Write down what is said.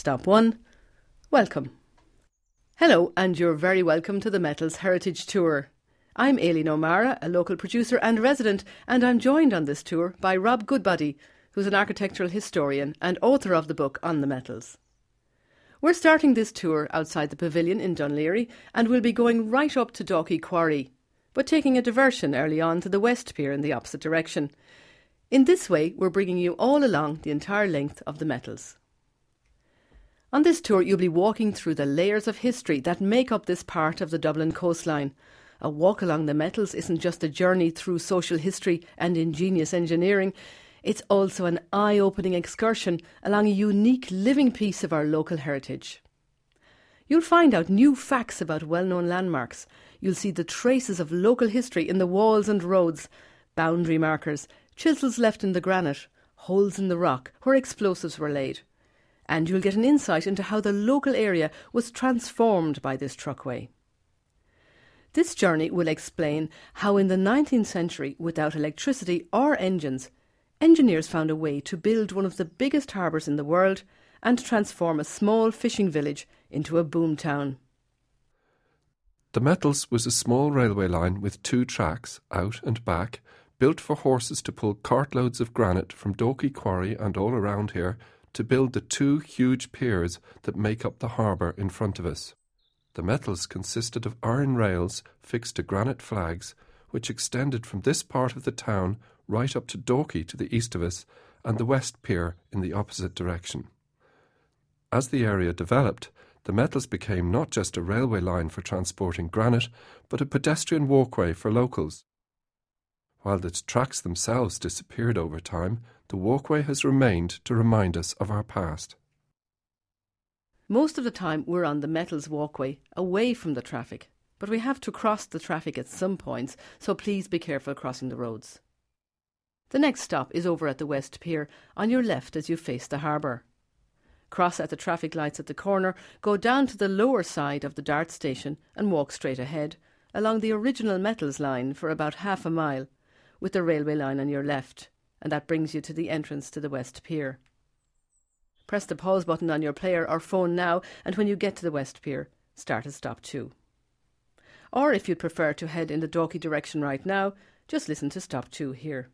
Stop 1. Welcome. Hello, and you're very welcome to the Metals Heritage Tour. I'm Aileen O'Mara, a local producer and resident, and I'm joined on this tour by Rob Goodbody, who's an architectural historian and author of the book on the metals. We're starting this tour outside the pavilion in Laoghaire and we'll be going right up to Dalkey Quarry, but taking a diversion early on to the West Pier in the opposite direction. In this way, we're bringing you all along the entire length of the metals. On this tour, you'll be walking through the layers of history that make up this part of the Dublin coastline. A walk along the metals isn't just a journey through social history and ingenious engineering, it's also an eye opening excursion along a unique living piece of our local heritage. You'll find out new facts about well known landmarks. You'll see the traces of local history in the walls and roads, boundary markers, chisels left in the granite, holes in the rock where explosives were laid and you'll get an insight into how the local area was transformed by this truckway. This journey will explain how, in the 19th century, without electricity or engines, engineers found a way to build one of the biggest harbours in the world and transform a small fishing village into a boom town. The Metals was a small railway line with two tracks, out and back, built for horses to pull cartloads of granite from Dalkey Quarry and all around here to build the two huge piers that make up the harbour in front of us. The metals consisted of iron rails fixed to granite flags, which extended from this part of the town right up to Dalkey to the east of us and the west pier in the opposite direction. As the area developed, the metals became not just a railway line for transporting granite, but a pedestrian walkway for locals. While its tracks themselves disappeared over time, the walkway has remained to remind us of our past. Most of the time, we're on the metals walkway, away from the traffic, but we have to cross the traffic at some points, so please be careful crossing the roads. The next stop is over at the West Pier, on your left as you face the harbour. Cross at the traffic lights at the corner, go down to the lower side of the Dart station and walk straight ahead, along the original metals line for about half a mile, with the railway line on your left and that brings you to the entrance to the West Pier. Press the pause button on your player or phone now, and when you get to the West Pier, start at stop 2. Or if you'd prefer to head in the Dalkey direction right now, just listen to stop 2 here.